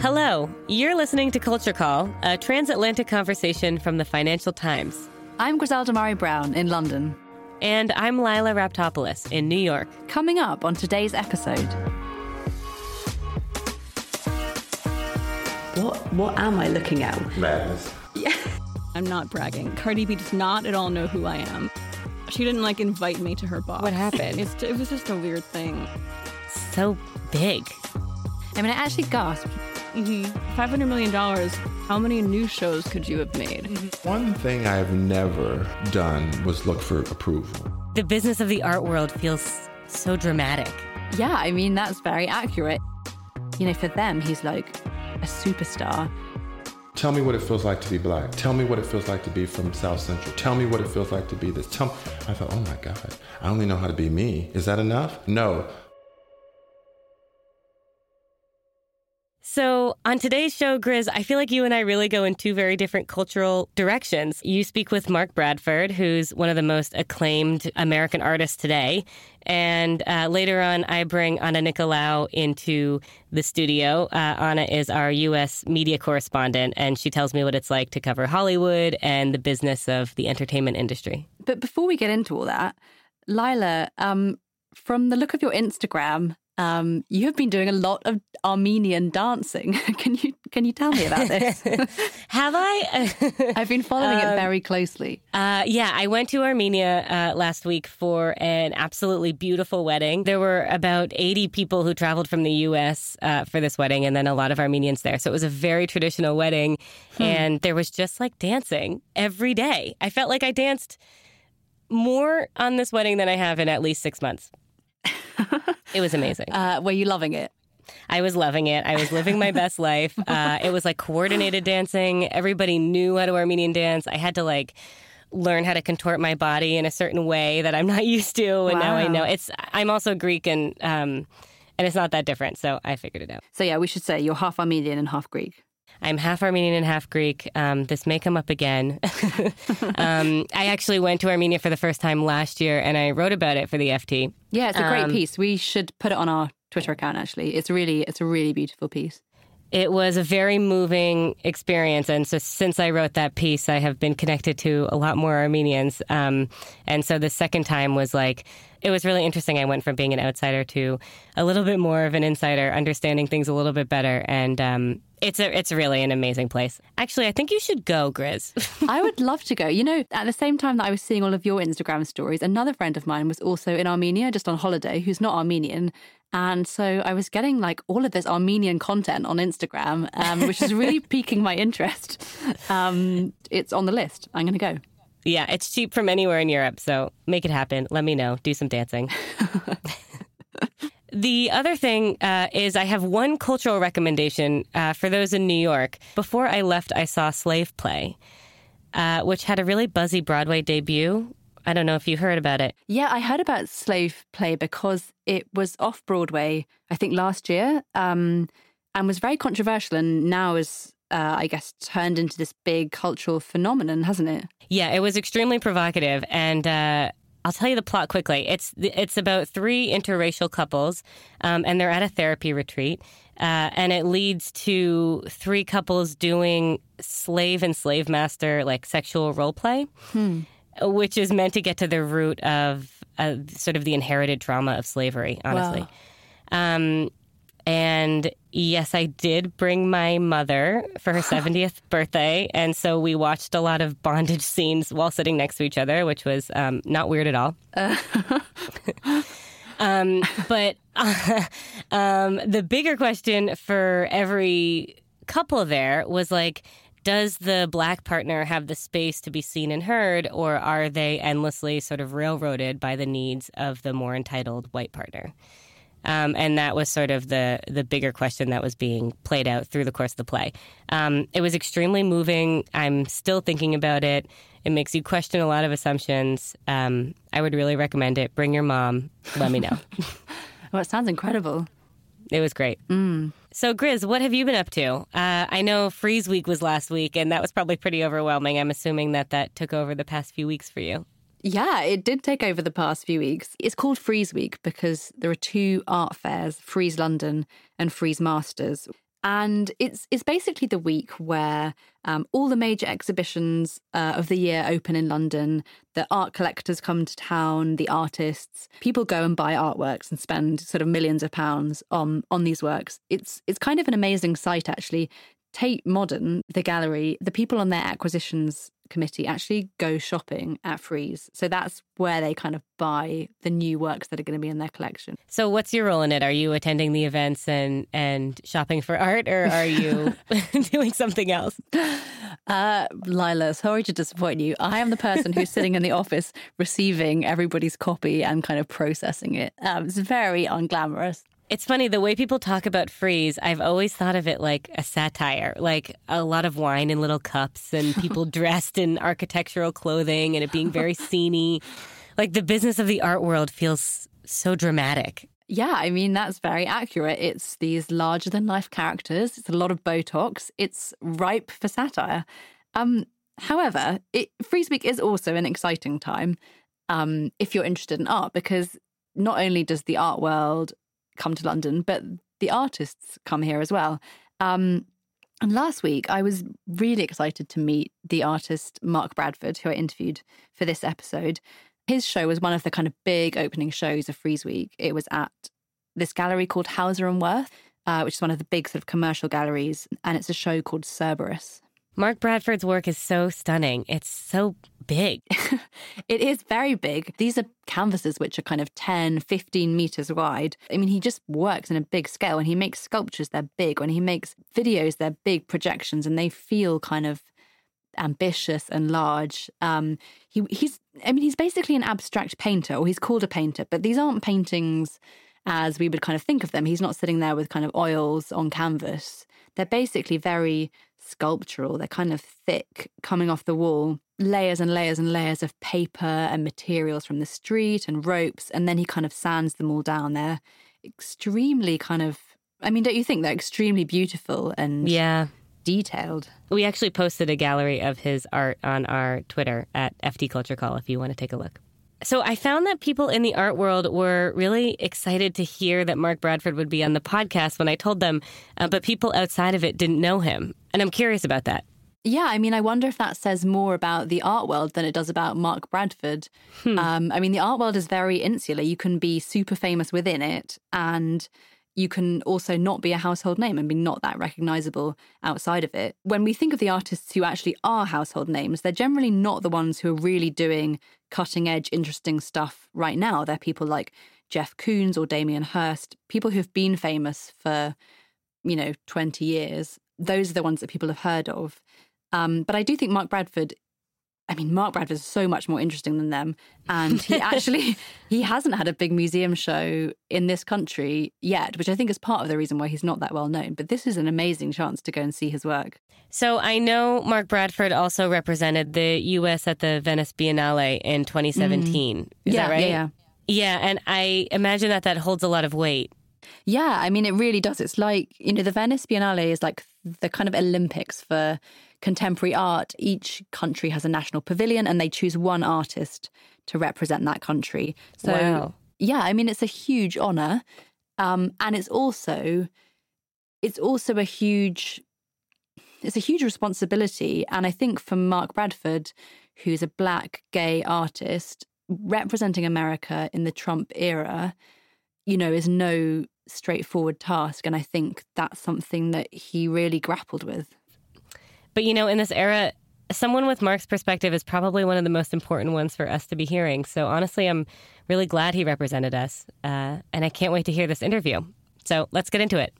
Hello, you're listening to Culture Call, a transatlantic conversation from the Financial Times. I'm Griselda Murray Brown in London. And I'm Lila Raptopoulos in New York. Coming up on today's episode. What what am I looking at? Madness. Yeah. I'm not bragging. Cardi B does not at all know who I am. She didn't like invite me to her box. What happened? It's, it was just a weird thing. So big. I mean, I actually gasped. Mm-hmm. $500 million. How many new shows could you have made? One thing I've never done was look for approval. The business of the art world feels so dramatic. Yeah, I mean, that's very accurate. You know, for them, he's like a superstar. Tell me what it feels like to be black. Tell me what it feels like to be from South Central. Tell me what it feels like to be this. Tell me. I thought, oh my God, I only know how to be me. Is that enough? No. So, on today's show, Grizz, I feel like you and I really go in two very different cultural directions. You speak with Mark Bradford, who's one of the most acclaimed American artists today. And uh, later on, I bring Anna Nicolaou into the studio. Uh, Anna is our U.S. media correspondent, and she tells me what it's like to cover Hollywood and the business of the entertainment industry. But before we get into all that, Lila, um, from the look of your Instagram, um, you have been doing a lot of Armenian dancing. can you can you tell me about this? Have I? I've been following um, it very closely. Uh, yeah, I went to Armenia uh, last week for an absolutely beautiful wedding. There were about eighty people who traveled from the U.S. Uh, for this wedding, and then a lot of Armenians there. So it was a very traditional wedding, hmm. and there was just like dancing every day. I felt like I danced more on this wedding than I have in at least six months. It was amazing. Uh, were you loving it? I was loving it. I was living my best life. Uh, it was like coordinated dancing. Everybody knew how to Armenian dance. I had to like learn how to contort my body in a certain way that I'm not used to, and wow. now I know. It's. I'm also Greek, and um, and it's not that different. So I figured it out. So yeah, we should say you're half Armenian and half Greek. I'm half Armenian and half Greek. Um, this may come up again. um, I actually went to Armenia for the first time last year, and I wrote about it for the FT. Yeah, it's a great um, piece. We should put it on our Twitter account. Actually, it's really it's a really beautiful piece. It was a very moving experience, and so since I wrote that piece, I have been connected to a lot more Armenians. Um, and so the second time was like it was really interesting. I went from being an outsider to a little bit more of an insider, understanding things a little bit better, and um, it's a it's really an amazing place. Actually, I think you should go, Grizz. I would love to go. You know, at the same time that I was seeing all of your Instagram stories, another friend of mine was also in Armenia, just on holiday, who's not Armenian. And so I was getting like all of this Armenian content on Instagram, um, which is really piquing my interest. Um, it's on the list. I'm going to go. Yeah, it's cheap from anywhere in Europe. So make it happen. Let me know. Do some dancing. The other thing uh, is I have one cultural recommendation uh, for those in New York. Before I left, I saw Slave Play, uh, which had a really buzzy Broadway debut. I don't know if you heard about it. Yeah, I heard about Slave Play because it was off Broadway, I think, last year, um, and was very controversial, and now is uh, I guess, turned into this big cultural phenomenon, hasn't it? Yeah, it was extremely provocative. And uh, I'll tell you the plot quickly. It's it's about three interracial couples, um, and they're at a therapy retreat, uh, and it leads to three couples doing slave and slave master like sexual role play, hmm. Which is meant to get to the root of uh, sort of the inherited trauma of slavery. Honestly. Wow. Um, and yes, I did bring my mother for her 70th birthday. And so we watched a lot of bondage scenes while sitting next to each other, which was um, not weird at all. Uh. um, but uh, um, the bigger question for every couple there was like, does the black partner have the space to be seen and heard, or are they endlessly sort of railroaded by the needs of the more entitled white partner? Um, and that was sort of the the bigger question that was being played out through the course of the play. Um, it was extremely moving. I'm still thinking about it. It makes you question a lot of assumptions. Um, I would really recommend it. Bring your mom. Let me know. well, it sounds incredible. It was great. Mm. So, Grizz, what have you been up to? Uh, I know Frieze Week was last week, and that was probably pretty overwhelming. I'm assuming that that took over the past few weeks for you. Yeah, it did take over the past few weeks. It's called Frieze Week because there are two art fairs, Frieze London and Frieze Masters. And it's it's basically the week where um, all the major exhibitions uh, of the year open in London. The art collectors come to town, the artists, people go and buy artworks and spend sort of millions of pounds on on these works. It's it's kind of an amazing sight actually. Tate Modern, the gallery, the people on their acquisitions committee actually go shopping at Frieze. So that's where they kind of buy the new works that are going to be in their collection. So what's your role in it? Are you attending the events and and shopping for art or are you doing something else? Uh, Lila, sorry to disappoint you. I am the person who's sitting in the office receiving everybody's copy and kind of processing it. Um, it's very unglamorous. It's funny the way people talk about Frieze. I've always thought of it like a satire, like a lot of wine in little cups and people dressed in architectural clothing and it being very sceney. Like the business of the art world feels so dramatic. Yeah, I mean that's very accurate. It's these larger than life characters. It's a lot of Botox. It's ripe for satire. Um, however, it, Frieze Week is also an exciting time um, if you're interested in art because not only does the art world come to London, but the artists come here as well. Um, and last week, I was really excited to meet the artist Mark Bradford, who I interviewed for this episode. His show was one of the kind of big opening shows of Frieze Week. It was at this gallery called Hauser and Wirth, uh, which is one of the big sort of commercial galleries, and it's a show called Cerberus. Mark Bradford's work is so stunning. It's so big. it is very big. These are canvases which are kind of 10, 15 meters wide. I mean, he just works in a big scale. When he makes sculptures, they're big. When he makes videos, they're big projections and they feel kind of ambitious and large. Um, he, he's, I mean, he's basically an abstract painter, or he's called a painter, but these aren't paintings as we would kind of think of them. He's not sitting there with kind of oils on canvas. They're basically very sculptural. They're kind of thick, coming off the wall, layers and layers and layers of paper and materials from the street and ropes. And then he kind of sands them all down. They're extremely kind of, I mean, don't you think they're extremely beautiful and yeah. detailed? We actually posted a gallery of his art on our Twitter at FT Culture Call if you want to take a look. So I found that people in the art world were really excited to hear that Mark Bradford would be on the podcast when I told them, uh, but people outside of it didn't know him. And I'm curious about that. Yeah, I mean, I wonder if that says more about the art world than it does about Mark Bradford. Hmm. Um, I mean, the art world is very insular. You can be super famous within it, and you can also not be a household name and be not that recognizable outside of it. When we think of the artists who actually are household names, they're generally not the ones who are really doing cutting edge, interesting stuff right now. They're people like Jeff Koons or Damien Hirst, people who've been famous for, you know, 20 years. Those are the ones that people have heard of. Um, but I do think Mark Bradford I mean, Mark Bradford is so much more interesting than them, and he actually he hasn't had a big museum show in this country yet, which I think is part of the reason why he's not that well known. But this is an amazing chance to go and see his work. So I know Mark Bradford also represented the U.S. at the Venice Biennale in 2017. Mm. Is yeah, that right? Yeah, yeah. Yeah, and I imagine that that holds a lot of weight. Yeah, I mean, it really does. It's like, you know, the Venice Biennale is like the kind of Olympics for contemporary art. Each country has a national pavilion and they choose one artist to represent that country. So, wow. yeah, I mean, it's a huge honor. Um, and it's also, it's also a huge, it's a huge responsibility. And I think for Mark Bradford, who's a black gay artist representing America in the Trump era, you know, is no straightforward task. And I think that's something that he really grappled with. But you know, in this era, someone with Mark's perspective is probably one of the most important ones for us to be hearing. So honestly, I'm really glad he represented us, uh, and I can't wait to hear this interview. So let's get into it.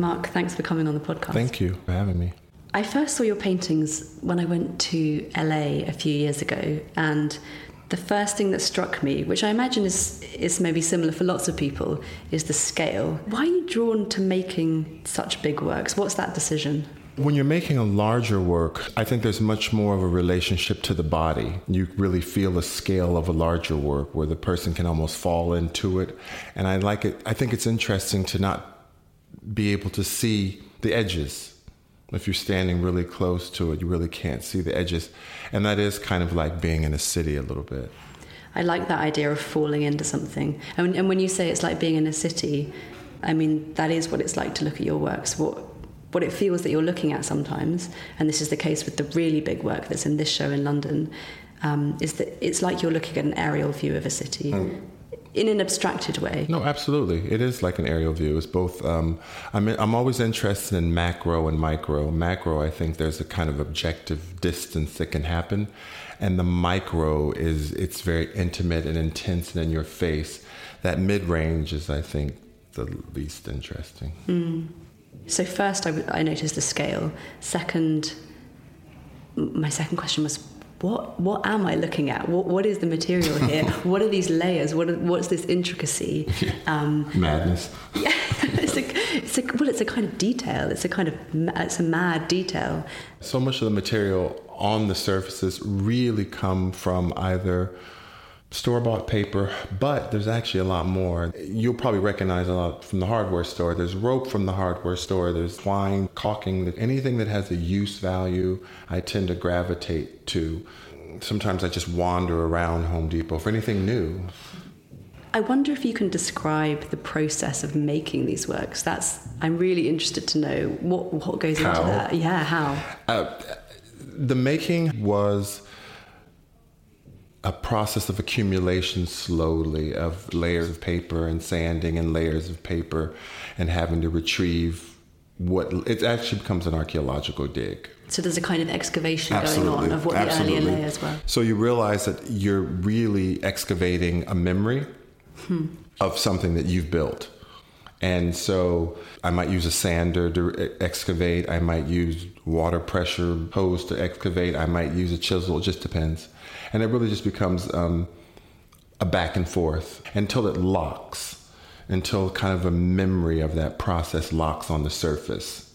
Mark, thanks for coming on the podcast. Thank you for having me. I first saw your paintings when I went to LA a few years ago, and the first thing that struck me, which I imagine is, is maybe similar for lots of people, is the scale. Why are you drawn to making such big works? What's that decision? When you're making a larger work, I think there's much more of a relationship to the body. You really feel the scale of a larger work where the person can almost fall into it. And I like it. I think it's interesting to not be able to see the edges. If you're standing really close to it, you really can't see the edges. And that is kind of like being in a city a little bit. I like that idea of falling into something. And, and when you say it's like being in a city, I mean, that is what it's like to look at your works. What, what it feels that you're looking at sometimes, and this is the case with the really big work that's in this show in London, um, is that it's like you're looking at an aerial view of a city. Mm in an abstracted way. No, absolutely. It is like an aerial view. It's both. Um, I'm I'm always interested in macro and micro. Macro, I think there's a kind of objective distance that can happen, and the micro is it's very intimate and intense and in your face. That mid range is, I think, the least interesting. Mm. So first, I, w- I noticed the scale. Second, my second question was what what am I looking at? What what is the material here? what are these layers? What are, what's this intricacy? Um, Madness. Yeah, it's a, it's a well, it's a kind of detail. It's a kind of it's a mad detail. So much of the material on the surfaces really come from either store bought paper, but there's actually a lot more. You'll probably recognize a lot from the hardware store. There's rope from the hardware store, there's twine, caulking, anything that has a use value, I tend to gravitate to. Sometimes I just wander around Home Depot for anything new. I wonder if you can describe the process of making these works. That's I'm really interested to know what what goes how? into that. Yeah, how? Uh, the making was a process of accumulation slowly of layers of paper and sanding and layers of paper and having to retrieve what it actually becomes an archaeological dig. So there's a kind of excavation Absolutely. going on of what Absolutely. the earlier layers were. So you realize that you're really excavating a memory hmm. of something that you've built. And so I might use a sander to excavate. I might use water pressure hose to excavate. I might use a chisel. It just depends and it really just becomes um, a back and forth until it locks, until kind of a memory of that process locks on the surface.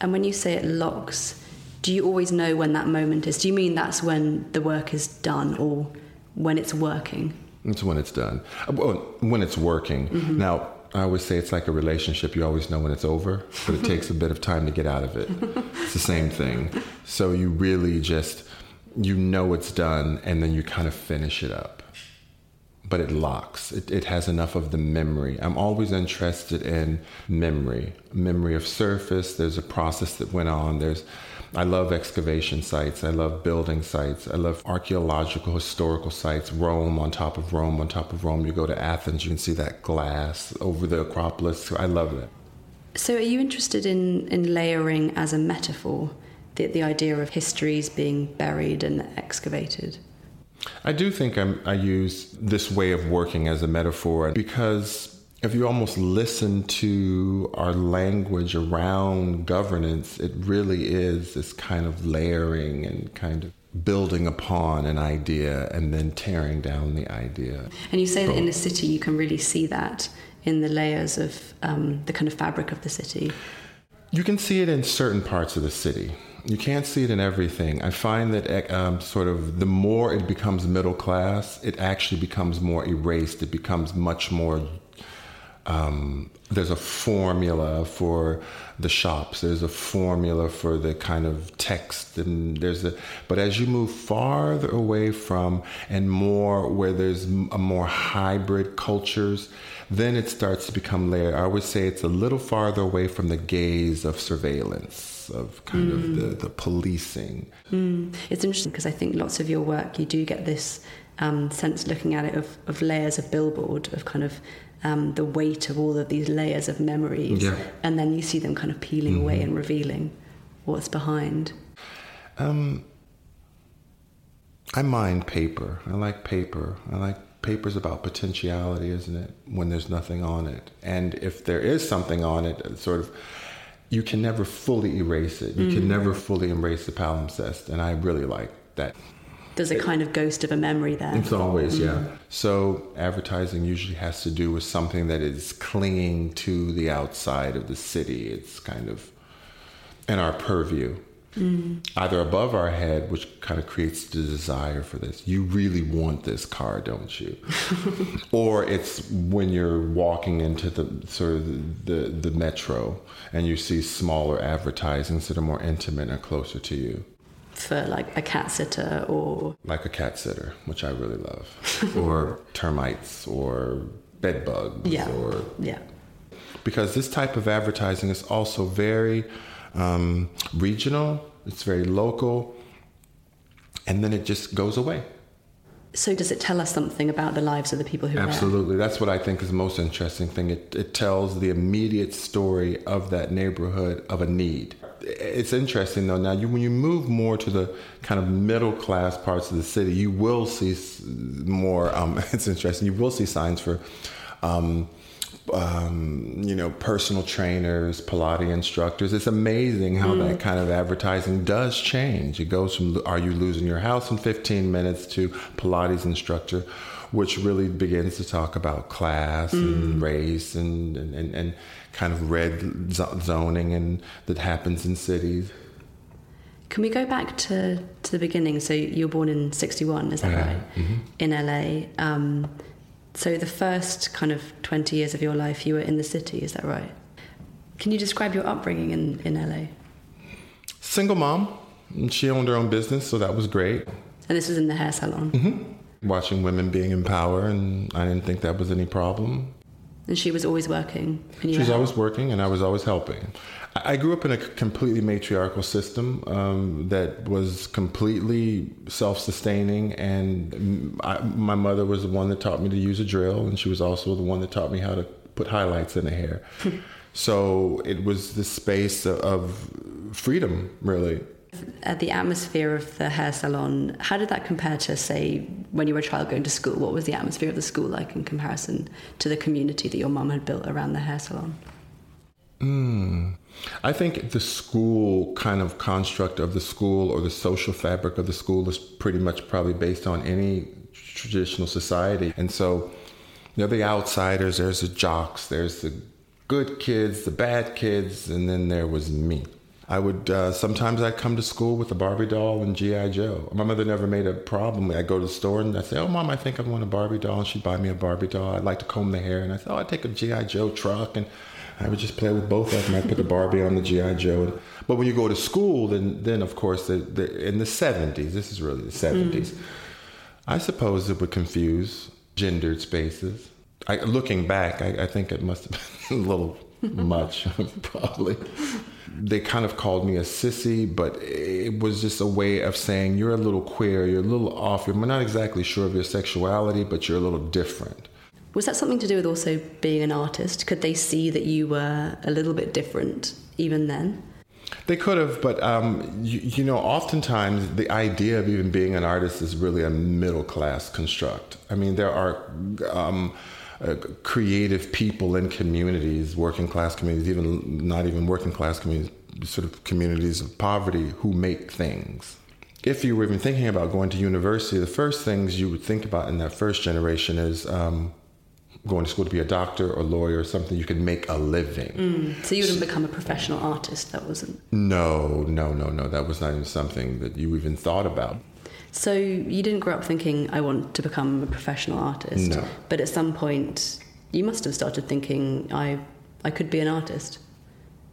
And when you say it locks, do you always know when that moment is? Do you mean that's when the work is done or when it's working? It's when it's done. Uh, well, when it's working. Mm-hmm. Now, I always say it's like a relationship. You always know when it's over, but it takes a bit of time to get out of it. It's the same thing. So you really just you know it's done and then you kind of finish it up but it locks it, it has enough of the memory i'm always interested in memory memory of surface there's a process that went on there's I love excavation sites. I love building sites. I love archaeological, historical sites. Rome on top of Rome on top of Rome. You go to Athens, you can see that glass over the Acropolis. I love that. So, are you interested in, in layering as a metaphor? The, the idea of histories being buried and excavated? I do think I'm, I use this way of working as a metaphor because if you almost listen to our language around governance, it really is this kind of layering and kind of building upon an idea and then tearing down the idea. And you say that in the city you can really see that in the layers of um, the kind of fabric of the city. You can see it in certain parts of the city. You can't see it in everything. I find that eh, um, sort of the more it becomes middle class, it actually becomes more erased. It becomes much more. Um, there's a formula for the shops. There's a formula for the kind of text, and there's a. But as you move farther away from and more where there's a more hybrid cultures, then it starts to become layered. I would say it's a little farther away from the gaze of surveillance, of kind mm. of the, the policing. Mm. It's interesting because I think lots of your work, you do get this um, sense looking at it of, of layers of billboard, of kind of um, the weight of all of these layers of memories. Yeah. And then you see them kind of peeling mm-hmm. away and revealing what's behind. Um, I mind paper. I like paper. I like paper's about potentiality, isn't it? When there's nothing on it. And if there is something on it, uh, sort of, you can never fully erase it. You can mm. never fully embrace the palimpsest. And I really like that. There's a kind of ghost of a memory there. It's always, yeah. Mm. So advertising usually has to do with something that is clinging to the outside of the city. It's kind of in our purview. Mm. Either above our head, which kind of creates the desire for this. You really want this car, don't you? or it's when you're walking into the sort of the, the, the metro and you see smaller advertisings that are more intimate and closer to you. For like a cat sitter or like a cat sitter, which I really love, or termites, or bed bugs, yeah, or yeah. because this type of advertising is also very um, regional. It's very local, and then it just goes away. So does it tell us something about the lives of the people who? Absolutely, that's what I think is the most interesting thing. It, it tells the immediate story of that neighborhood of a need. It's interesting though. Now, you, when you move more to the kind of middle class parts of the city, you will see more. Um, it's interesting. You will see signs for. Um, um, you know, personal trainers, Pilates instructors. It's amazing how that kind of advertising does change. It goes from "Are you losing your house in 15 minutes?" to Pilates instructor, which really begins to talk about class and race and, and, and, and kind of red zoning and that happens in cities. Can we go back to, to the beginning? So you were born in 61, is that Yeah. right? In LA. Um, so the first kind of 20 years of your life, you were in the city, is that right? Can you describe your upbringing in, in LA? Single mom. and She owned her own business, so that was great. And this was in the hair salon. Mm-hmm. Watching women being in power, and I didn't think that was any problem. And she was always working. She was always working, and I was always helping. I grew up in a completely matriarchal system um, that was completely self-sustaining, and mm, I, my mother was the one that taught me to use a drill, and she was also the one that taught me how to put highlights in the hair. so it was this space of, of freedom, really. Uh, the atmosphere of the hair salon, how did that compare to, say, when you were a child going to school? What was the atmosphere of the school like in comparison to the community that your mum had built around the hair salon? I think the school kind of construct of the school or the social fabric of the school is pretty much probably based on any traditional society. And so you know, the outsiders, there's the jocks, there's the good kids, the bad kids, and then there was me. I would uh, sometimes I'd come to school with a Barbie doll and GI Joe. My mother never made a problem. I'd go to the store and I'd say, "Oh, mom, I think I want a Barbie doll," and she'd buy me a Barbie doll. I'd like to comb the hair, and I said, "Oh, I'd take a GI Joe truck," and I would just play with both of them. I'd put the Barbie on the GI Joe. And, but when you go to school, then then of course the, the, in the seventies, this is really the seventies. Mm. I suppose it would confuse gendered spaces. I, looking back, I, I think it must have been a little much, probably. They kind of called me a sissy, but it was just a way of saying you're a little queer, you're a little off, you're not exactly sure of your sexuality, but you're a little different. Was that something to do with also being an artist? Could they see that you were a little bit different even then? They could have, but um, you, you know, oftentimes the idea of even being an artist is really a middle class construct. I mean, there are um, uh, creative people in communities, working class communities, even not even working class communities, sort of communities of poverty who make things. If you were even thinking about going to university, the first things you would think about in that first generation is um, going to school to be a doctor or lawyer or something you can make a living. So you didn't become a professional artist, that wasn't. No, no, no, no. That was not even something that you even thought about. So you didn't grow up thinking, I want to become a professional artist. No. But at some point, you must have started thinking, I, I could be an artist.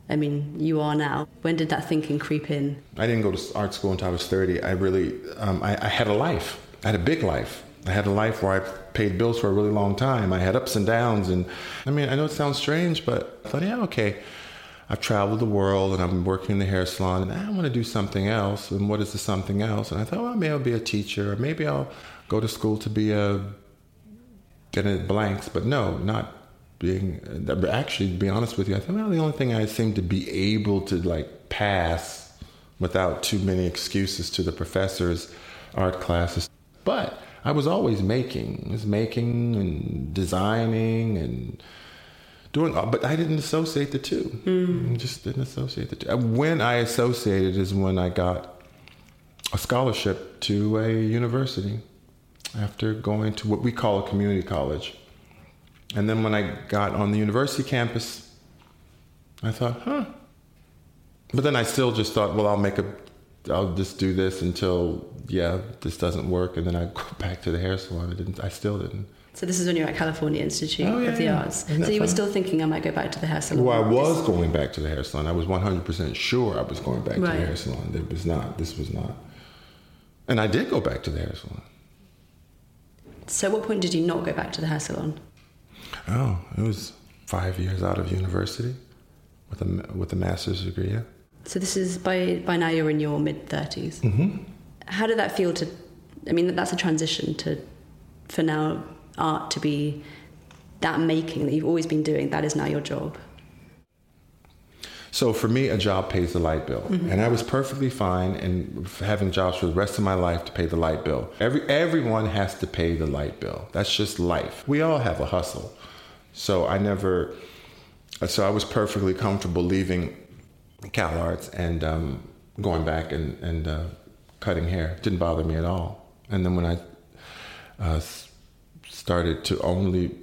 I mean, you are now. When did that thinking creep in? I didn't go to art school until I was 30. I really, um, I, I had a life. I had a big life. I had a life where I paid bills for a really long time. I had ups and downs. And I mean, I know it sounds strange, but I thought, yeah, okay. I've traveled the world and I'm working in the hair salon and I want to do something else. And what is the something else? And I thought, well, maybe I'll be a teacher or maybe I'll go to school to be a, get in blanks. But no, not being, actually, to be honest with you, I thought, well, the only thing I seem to be able to like pass without too many excuses to the professors, art classes. But I was always making, was making and designing and doing, but I didn't associate the two. Mm. just didn't associate the two. When I associated is when I got a scholarship to a university after going to what we call a community college. And then when I got on the university campus, I thought, huh. But then I still just thought, well, I'll make a, I'll just do this until, yeah, this doesn't work. And then I go back to the hair salon. I didn't, I still didn't. So this is when you were at California Institute oh, yeah, of the yeah. Arts. So you fun? were still thinking I might go back to the hair salon. Well, I was going back to the hair salon. I was 100% sure I was going back right. to the hair salon. It was not. This was not. And I did go back to the hair salon. So, what point did you not go back to the hair salon? Oh, it was five years out of university with a with a master's degree. Yeah. So this is by by now you're in your mid 30s. Mm-hmm. How did that feel to? I mean, that's a transition to for now art to be that making that you've always been doing. That is now your job. So for me, a job pays the light bill, mm-hmm. and I was perfectly fine in having jobs for the rest of my life to pay the light bill. Every everyone has to pay the light bill. That's just life. We all have a hustle. So I never. So I was perfectly comfortable leaving Cal Arts and um, going back and, and uh, cutting hair. Didn't bother me at all. And then when I uh, started to only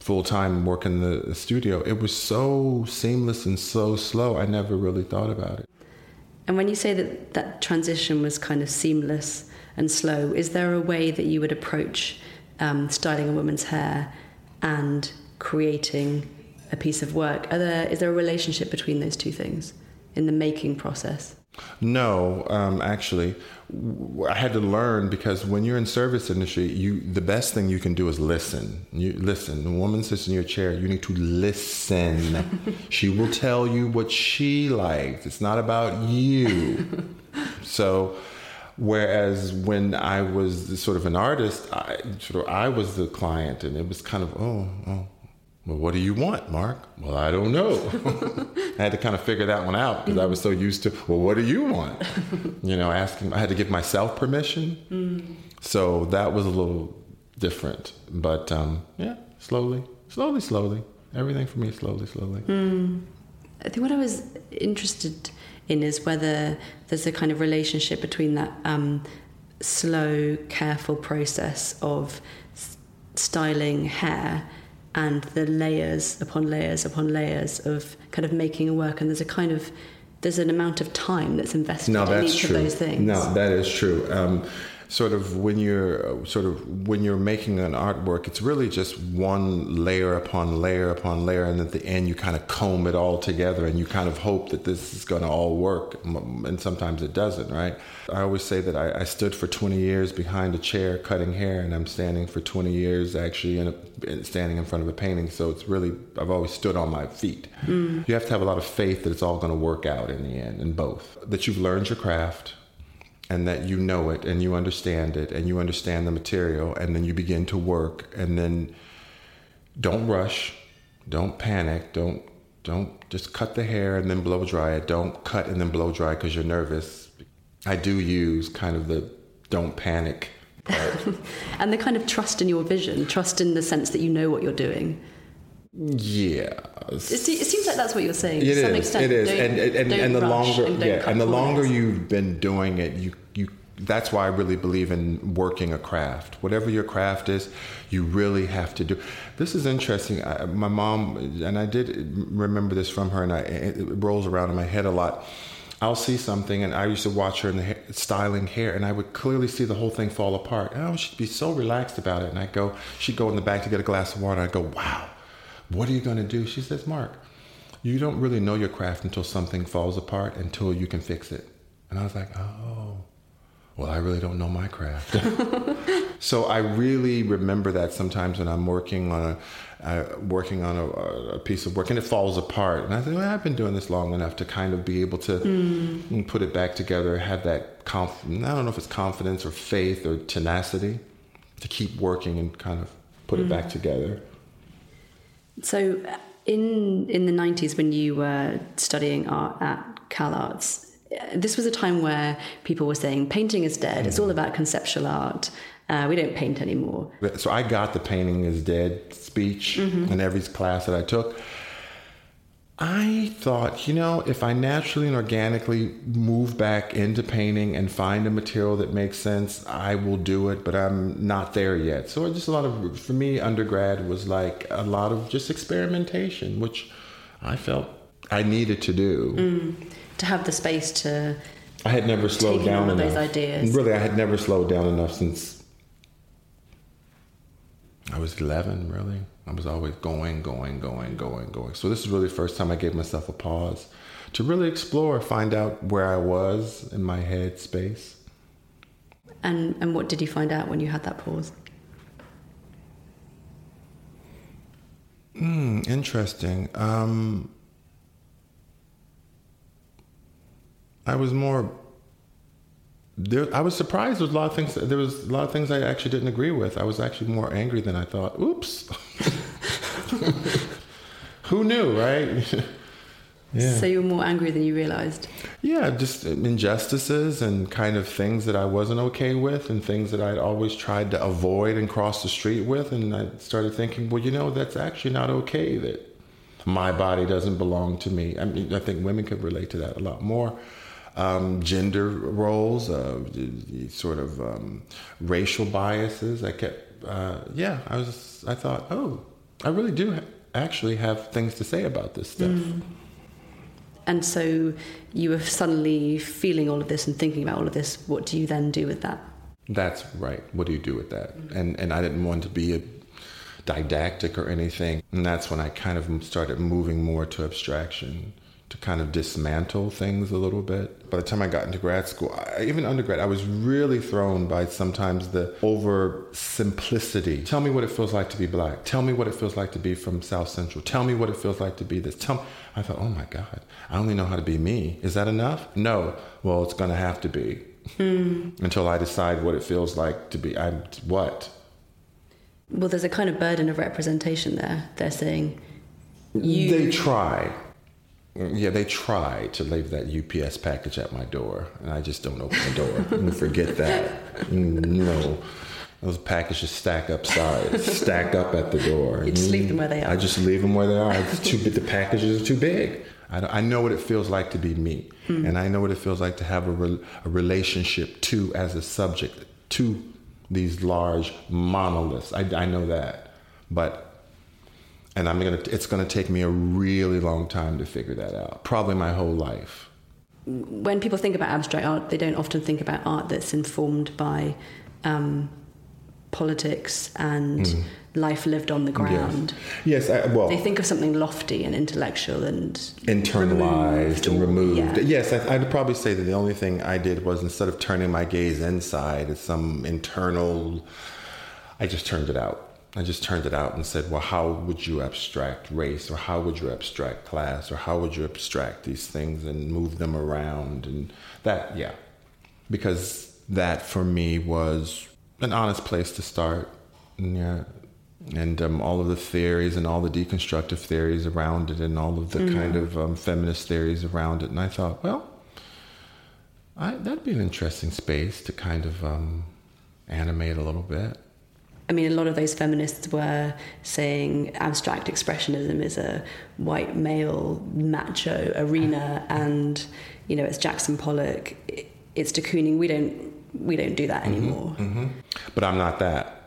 full time work in the studio, it was so seamless and so slow. I never really thought about it. And when you say that that transition was kind of seamless and slow, is there a way that you would approach um, styling a woman's hair and creating a piece of work? Are there, is there a relationship between those two things in the making process? No, um, actually, I had to learn because when you're in service industry, you the best thing you can do is listen. You listen. The woman sits in your chair. You need to listen. she will tell you what she likes. It's not about you. so, whereas when I was sort of an artist, I sort of I was the client, and it was kind of oh oh well, what do you want, Mark? Well, I don't know. I had to kind of figure that one out because mm. I was so used to, well, what do you want? you know, asking, I had to give myself permission. Mm. So that was a little different. But um, yeah, slowly, slowly, slowly. Everything for me, slowly, slowly. Mm. I think what I was interested in is whether there's a kind of relationship between that um, slow, careful process of styling hair and the layers upon layers upon layers of kind of making a work and there's a kind of there's an amount of time that's invested no, that's in each true. of those things. No, that is true. Um, sort of when you're sort of when you're making an artwork it's really just one layer upon layer upon layer and at the end you kind of comb it all together and you kind of hope that this is going to all work and sometimes it doesn't right i always say that I, I, stood for 20 years behind a chair cutting hair and i'm standing for 20 years actually in a, standing in front of a painting so it's really i've always stood on my feet mm. you have to have a lot of faith that it's all going to work out in the end in both that you've learned your craft and that you know it and you understand it and you understand the material and then you begin to work and then don't rush don't panic don't don't just cut the hair and then blow dry it. Don't cut and then blow dry because you're nervous. I do use kind of the don't panic and the kind of trust in your vision trust in the sense that you know what you're doing yeah, it, seems like that's what you're saying. It to is. Extent, it is, and and, and the longer and yeah, and the longer you've been doing it, you you. That's why I really believe in working a craft. Whatever your craft is, you really have to do. This is interesting. I, my mom and I did remember this from her, and I, it rolls around in my head a lot. I'll see something, and I used to watch her in the hair, styling hair, and I would clearly see the whole thing fall apart. Oh, she'd be so relaxed about it, and I go, she'd go in the back to get a glass of water, and I go, wow what are you going to do? She says, Mark, you don't really know your craft until something falls apart, until you can fix it. And I was like, oh, well, I really don't know my craft. so I really remember that sometimes when I'm working on a uh, working on a, a, piece of work and it falls apart. And I think, well, I've been doing this long enough to kind of be able to mm. put it back together, have that confidence. I don't know if it's confidence or faith or tenacity to keep working and kind of put mm. it back together. So, in in the nineties, when you were studying art at Cal Arts, this was a time where people were saying painting is dead. It's all about conceptual art. Uh, we don't paint anymore. So I got the painting is dead speech in every class that I took. I thought, you know, if I naturally and organically move back into painting and find a material that makes sense, I will do it, but I'm not there yet. So just a lot of, for me, undergrad was like a lot of just experimentation, which I felt I needed to do. Mm, to have the space to I had never slowed down enough. those ideas. Really, I had never slowed down enough since I was 11, really. I was always going, going, going, going, going. So this is really the first time I gave myself a pause to really explore, find out where I was in my head space. and and what did you find out when you had that pause? Hmm, interesting. Um, I was more. There, I was surprised. There was a lot of things. There was a lot of things I actually didn't agree with. I was actually more angry than I thought. Oops. Who knew, right? yeah. So you were more angry than you realized. Yeah, just injustices and kind of things that I wasn't okay with and things that I'd always tried to avoid and cross the street with. And I started thinking, well, you know, that's actually not okay that my body doesn't belong to me. I mean, I think women could relate to that a lot more. Um, gender roles, uh, sort of um, racial biases. I kept, uh, yeah, I was, I thought, oh, I really do ha- actually have things to say about this stuff. And so you were suddenly feeling all of this and thinking about all of this. What do you then do with that? That's right. What do you do with that? And and I didn't want to be a didactic or anything. And that's when I kind of started moving more to abstraction, to kind of dismantle things a little bit. By the time I got into grad school, I, even undergrad, I was really thrown by sometimes the over simplicity. Tell me what it feels like to be black. Tell me what it feels like to be from South Central. Tell me what it feels like to be this. Tell me. I thought, oh my God, I only know how to be me. Is that enough? No. Well, it's going to have to be hmm. until I decide what it feels like to be. I'm what? Well, there's a kind of burden of representation there. They're saying you. They try. Yeah, they try to leave that UPS package at my door, and I just don't open the door. forget that. Mm, No. Those packages stack up sides, stack up at the door. You just leave them where they are. I just leave them where they are. It's too big. The packages are too big. I, I know what it feels like to be me, Hmm. and I know what it feels like to have a, re, a relationship to as a subject to these large monoliths. I, I know that, but and I'm gonna. It's gonna take me a really long time to figure that out. Probably my whole life. when people think about abstract art, they don't often think about art that's informed by um, politics and life lived on the ground. Hmm. Yes. I, well, They think of something lofty and intellectual and internalized and removed. yeah. Yes, I, I'd probably say that the only thing I did was instead of turning my gaze inside at some internal, I just turned it out. I just turned it out and said, well, how would you abstract race or how would you abstract class or how would you abstract these things and move them around? And that, yeah. Because that for me was an honest place to start. Yeah. And um, all of the theories and all the deconstructive theories around it and all of the kind of um, feminist theories around it. And I thought, well, I, that'd be an interesting space to kind of um, animate a little bit. I mean, a lot of those feminists were saying abstract expressionism is a white male macho arena, and you know, it's Jackson Pollock, it's de Kooning. We don't we don't do that anymore. But I'm not that.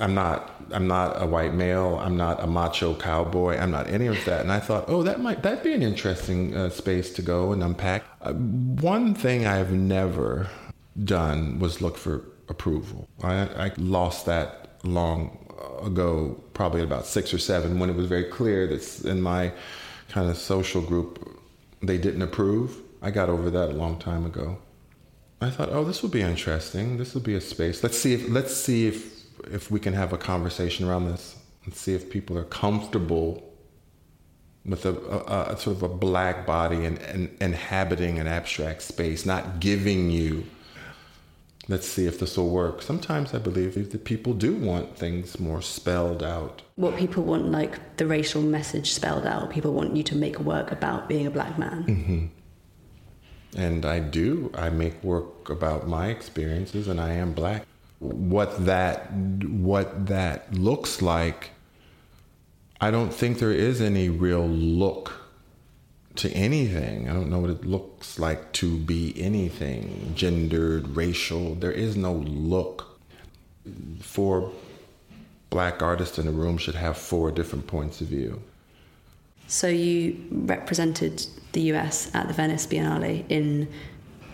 I'm not. I'm not a white male. I'm not a macho cowboy. I'm not any of that. And I thought, oh, that might that be an interesting uh, space to go and unpack. Uh, one thing I've never done was look for approval. I, I lost that long ago, probably about six or seven, when it was very clear that in my kind of social group they didn't approve. I got over that a long time ago. I thought, oh, this will be interesting. This will be a space. Let's see if let's see if if we can have a conversation around this. Let's see if people are comfortable with a, a, a sort of a black body and, and inhabiting an abstract space, not giving you. Let's see if this will work. Sometimes I believe that people do want things more spelled out. What people want, like the racial message spelled out. People want you to make work about being a black man. Mm-hmm. And I do. I make work about my experiences, and I am black. what that what that looks like, I don't think there is any real look to anything. I don't know what it looks like to be anything, gendered, racial. There is no look. Four black artists in a room should have four different points of view. So you represented the US at the Venice Biennale in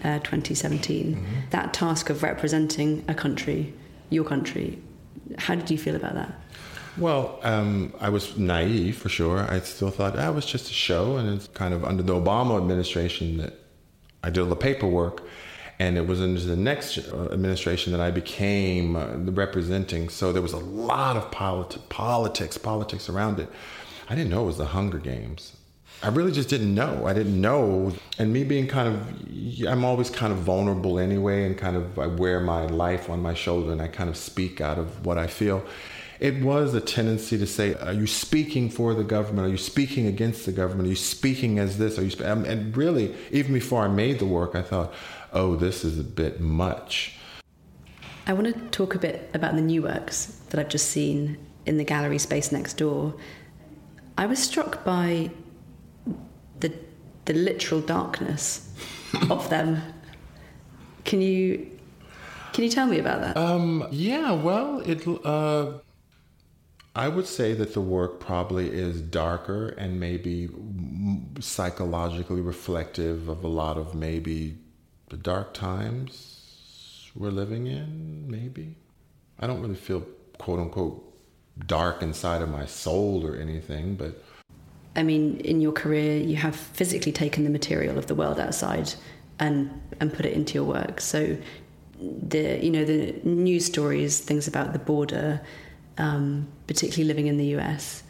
uh, 2017. Mm-hmm. That task of representing a country, your country, how did you feel about that? Well, um, I was naive for sure. I still thought that ah, was just a show, and it's kind of under the Obama administration that I did all the paperwork, and it was under the next uh, administration that I became uh, the representing. So there was a lot of politi- politics, politics around it. I didn't know it was the Hunger Games. I really just didn't know. I didn't know. And me being kind of, I'm always kind of vulnerable anyway, and kind of I wear my life on my shoulder and I kind of speak out of what I feel. It was a tendency to say, Are you speaking for the government? Are you speaking against the government? Are you speaking as this? Are you spe-? And really, even before I made the work, I thought, Oh, this is a bit much. I want to talk a bit about the new works that I've just seen in the gallery space next door. I was struck by the the literal darkness of them. Can you can you tell me about that? Um, yeah, well, it. Uh, I would say that the work probably is darker and maybe psychologically reflective of a lot of maybe the dark times we're living in. Maybe I don't really feel quote unquote dark inside of my soul or anything, but I mean, in your career, you have physically taken the material of the world outside and and put it into your work. So the you know the news stories, things about the border, um, particularly living in the US.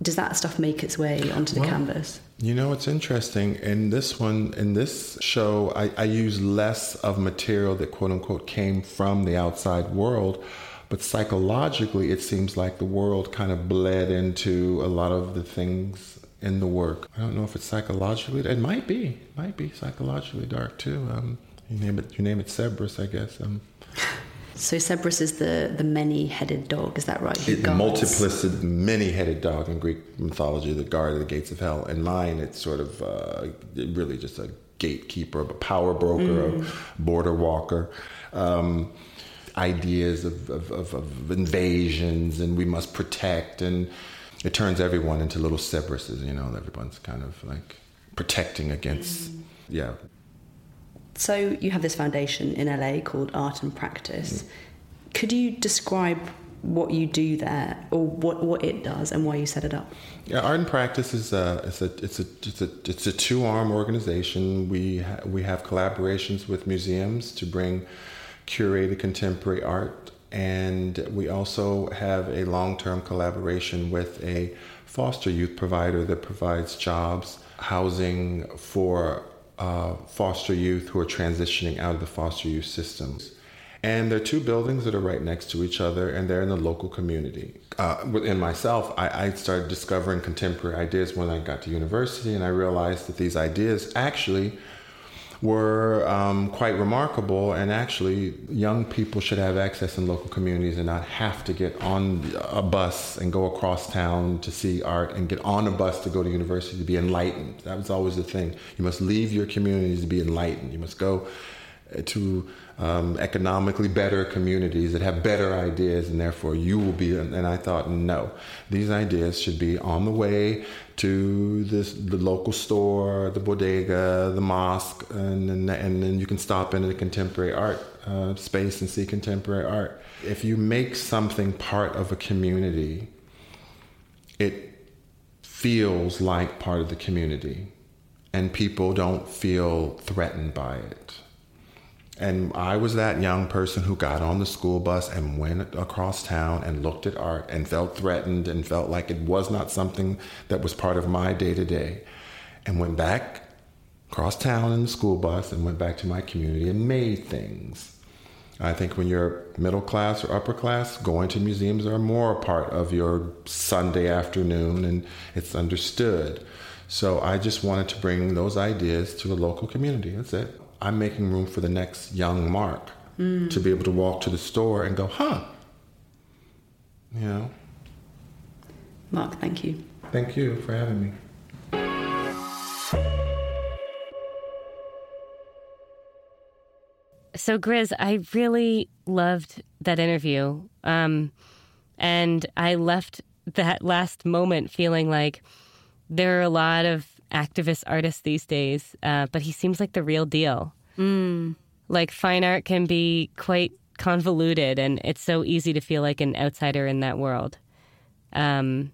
Does that stuff make its way onto the well, canvas? You know, it's interesting. In this one, in this show, I, I use less of material that quote unquote came from the outside world but psychologically, it seems like the world kind of bled into a lot of the things in the work. I don't know if it's psychologically. It might be. It might be psychologically dark too. Um, you name it. You name it Cerberus, I guess. Um, so Cerberus is the the many-headed dog. Is that right? The multiplicit, many-headed dog in Greek mythology, the guard of the gates of hell. In mine, it's sort of uh, really just a gatekeeper, a power broker, mm. a border walker. Um, ideas of, of, of, of, invasions and we must protect and it turns everyone into little Cerberuses, you know, everyone's kind of like protecting against, mm. yeah. So you have this foundation in LA called Art and Practice. Mm. Could you describe what you do there or what, what it does and why you set it up? Yeah, Art and Practice is a, it's a, it's a, it's a, it's a two-arm organization. We, ha- we have collaborations with museums to bring curated contemporary art. And we also have a long term collaboration with a foster youth provider that provides jobs, housing for uh, foster youth who are transitioning out of the foster youth systems. And there are two buildings that are right next to each other, and they're in the local community. Uh, within myself, I, I, started discovering contemporary ideas when I got to university, and I realized that these ideas actually were um, quite remarkable. And actually, young people should have access in local communities and not have to get on a bus and go across town to see art and get on a bus to go to university to be enlightened. That was always the thing. You must leave your communities to be enlightened. You must go to um, economically better communities that have better ideas, and therefore you will be. And I thought, no, these ideas should be on the way to this, the local store, the bodega, the mosque, and, and, and then you can stop into the contemporary art uh, space and see contemporary art. If you make something part of a community, it feels like part of the community, and people don't feel threatened by it. And I was that young person who got on the school bus and went across town and looked at art and felt threatened and felt like it was not something that was part of my day to day. And went back across town in the school bus and went back to my community and made things. I think when you're middle class or upper class, going to museums are more a part of your Sunday afternoon and it's understood. So I just wanted to bring those ideas to the local community. That's it. I'm making room for the next young Mark to be able to walk to the store and go, huh? You know. Mark, thank you. Thank you for having me. So, Grizz, I really loved that interview. Um, and I left that last moment feeling like there are a lot of activist artists these days, uh, but he seems like the real deal. Mm. Like, fine art can be quite convoluted, and it's so easy to feel like an outsider in that world. Um,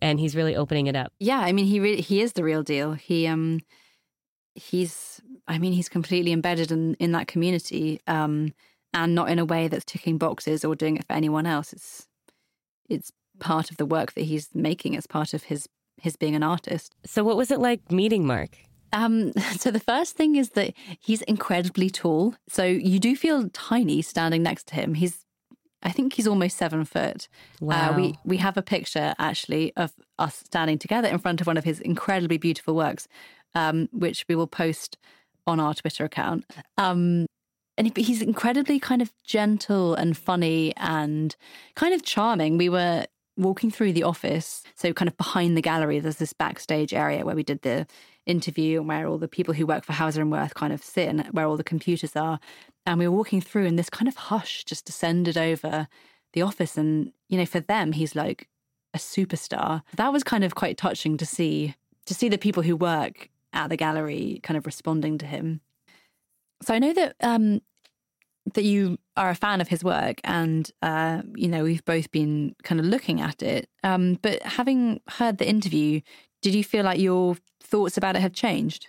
and he's really opening it up. Yeah, I mean, he really he is the real deal. He um, he's I mean, he's completely embedded in in that community, um, and not in a way that's ticking boxes or doing it for anyone else. It's it's part of the work that he's making. It's part of his his being an artist. So, what was it like meeting Mark? Um, so the first thing is that he's incredibly tall. So you do feel tiny standing next to him. He's, I think he's almost seven foot. Wow. Uh, we we have a picture actually of us standing together in front of one of his incredibly beautiful works, um, which we will post on our Twitter account. Um, and he's incredibly kind of gentle and funny and kind of charming. We were walking through the office, so kind of behind the gallery, there's this backstage area where we did the interview and where all the people who work for Hauser and Wirth kind of sit and where all the computers are. And we were walking through, and this kind of hush just descended over the office. And, you know, for them, he's like a superstar. That was kind of quite touching to see, to see the people who work at the gallery kind of responding to him. So I know that um, that you are a fan of his work, and uh, you know we've both been kind of looking at it. Um, but having heard the interview, did you feel like your thoughts about it have changed?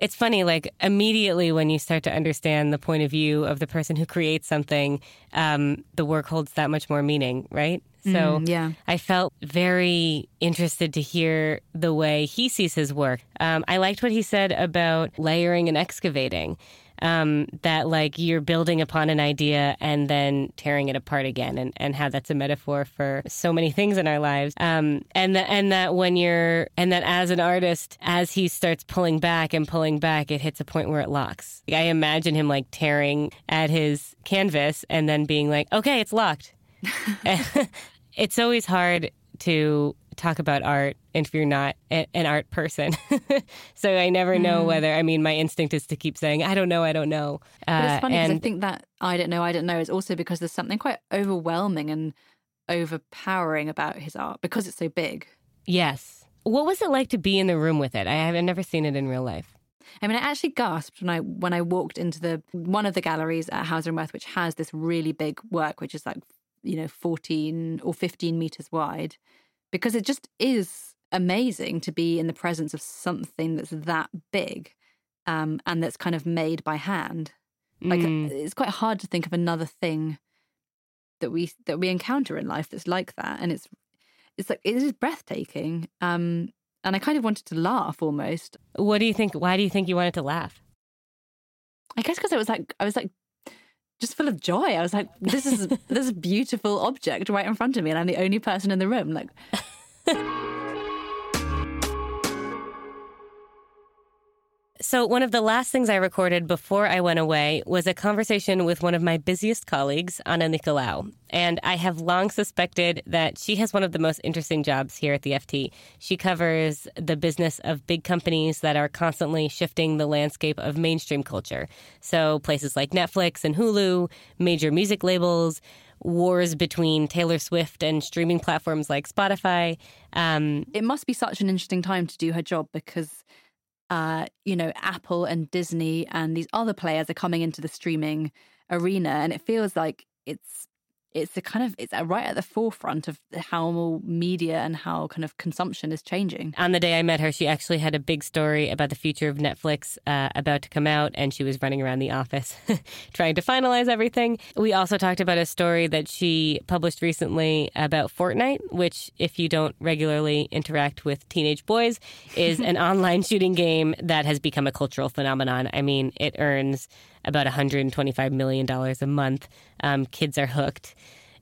It's funny, like immediately when you start to understand the point of view of the person who creates something, um, the work holds that much more meaning, right? So Mm, yeah. I felt very interested to hear the way he sees his work. Um, I liked what he said about layering and excavating. Um, that like you're building upon an idea and then tearing it apart again, and, and how that's a metaphor for so many things in our lives. Um, and that and that when you're and that as an artist, as he starts pulling back and pulling back, it hits a point where it locks. I imagine him like tearing at his canvas and then being like, "Okay, it's locked." it's always hard to talk about art and if you're not a, an art person. so I never know whether, I mean, my instinct is to keep saying, I don't know, I don't know. But Uh, it's funny because I think that I don't know, I don't know is also because there's something quite overwhelming and overpowering about his art because it's so big. yes. What was it like to be in the room with it? I have never seen it in real life. I mean, I actually gasped when I when I walked into the one of the galleries at Hauser and Wirth, which has this really big work, which is like you know fourteen or fifteen meters wide, because it just is amazing to be in the presence of something that's that big, um, and that's kind of made by hand. Like Mm. it's quite hard to think of another thing that we that we encounter in life that's like that, and it's it's like it is breathtaking. Um, and I kind of wanted to laugh almost. What do you think? Why do you think you wanted to laugh? I guess because it was like I was like just full of joy. I was like, this is this beautiful object right in front of me, and I'm the only person in the room. Like, So, one of the last things I recorded before I went away was a conversation with one of my busiest colleagues, Anna Nicolaou. And I have long suspected that she has one of the most interesting jobs here at the FT. She covers the business of big companies that are constantly shifting the landscape of mainstream culture. So, places like Netflix and Hulu, major music labels, wars between Taylor Swift and streaming platforms like Spotify. Um, it must be such an interesting time to do her job because, uh, you know, Apple and Disney and these other players are coming into the streaming arena, and it feels like it's it's the kind of it's right at the forefront of how media and how kind of consumption is changing. on the day I met her, she actually had a big story about the future of Netflix uh, about to come out, and she was running around the office trying to finalize everything. We also talked about a story that she published recently about Fortnite, which, if you don't regularly interact with teenage boys, is an online shooting game that has become a cultural phenomenon. I mean, it earns about $125 million a month. Um, kids are hooked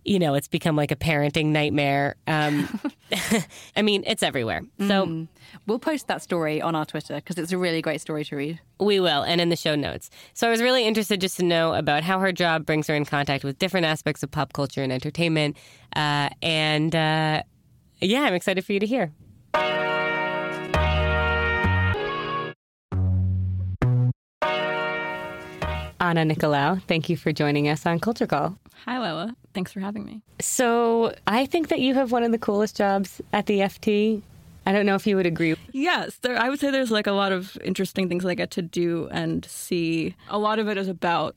you know, it's become like a parenting nightmare. Um, I mean, it's everywhere. So We'll post that story on our Twitter because it's a really great story to read. we will, and in the show notes. So I was really interested just to know about how her job brings her in contact with different aspects of pop culture and entertainment. Uh, and uh, yeah, I'm excited for you to hear. Anna Nicolaou, thank you for joining us on Culture Call. Hi, Lola. Thanks for having me. So I think that you have one of the coolest jobs at the FT. I don't know if you would agree. Yes, there, I would say there's like a lot of interesting things I get to do and see. A lot of it is about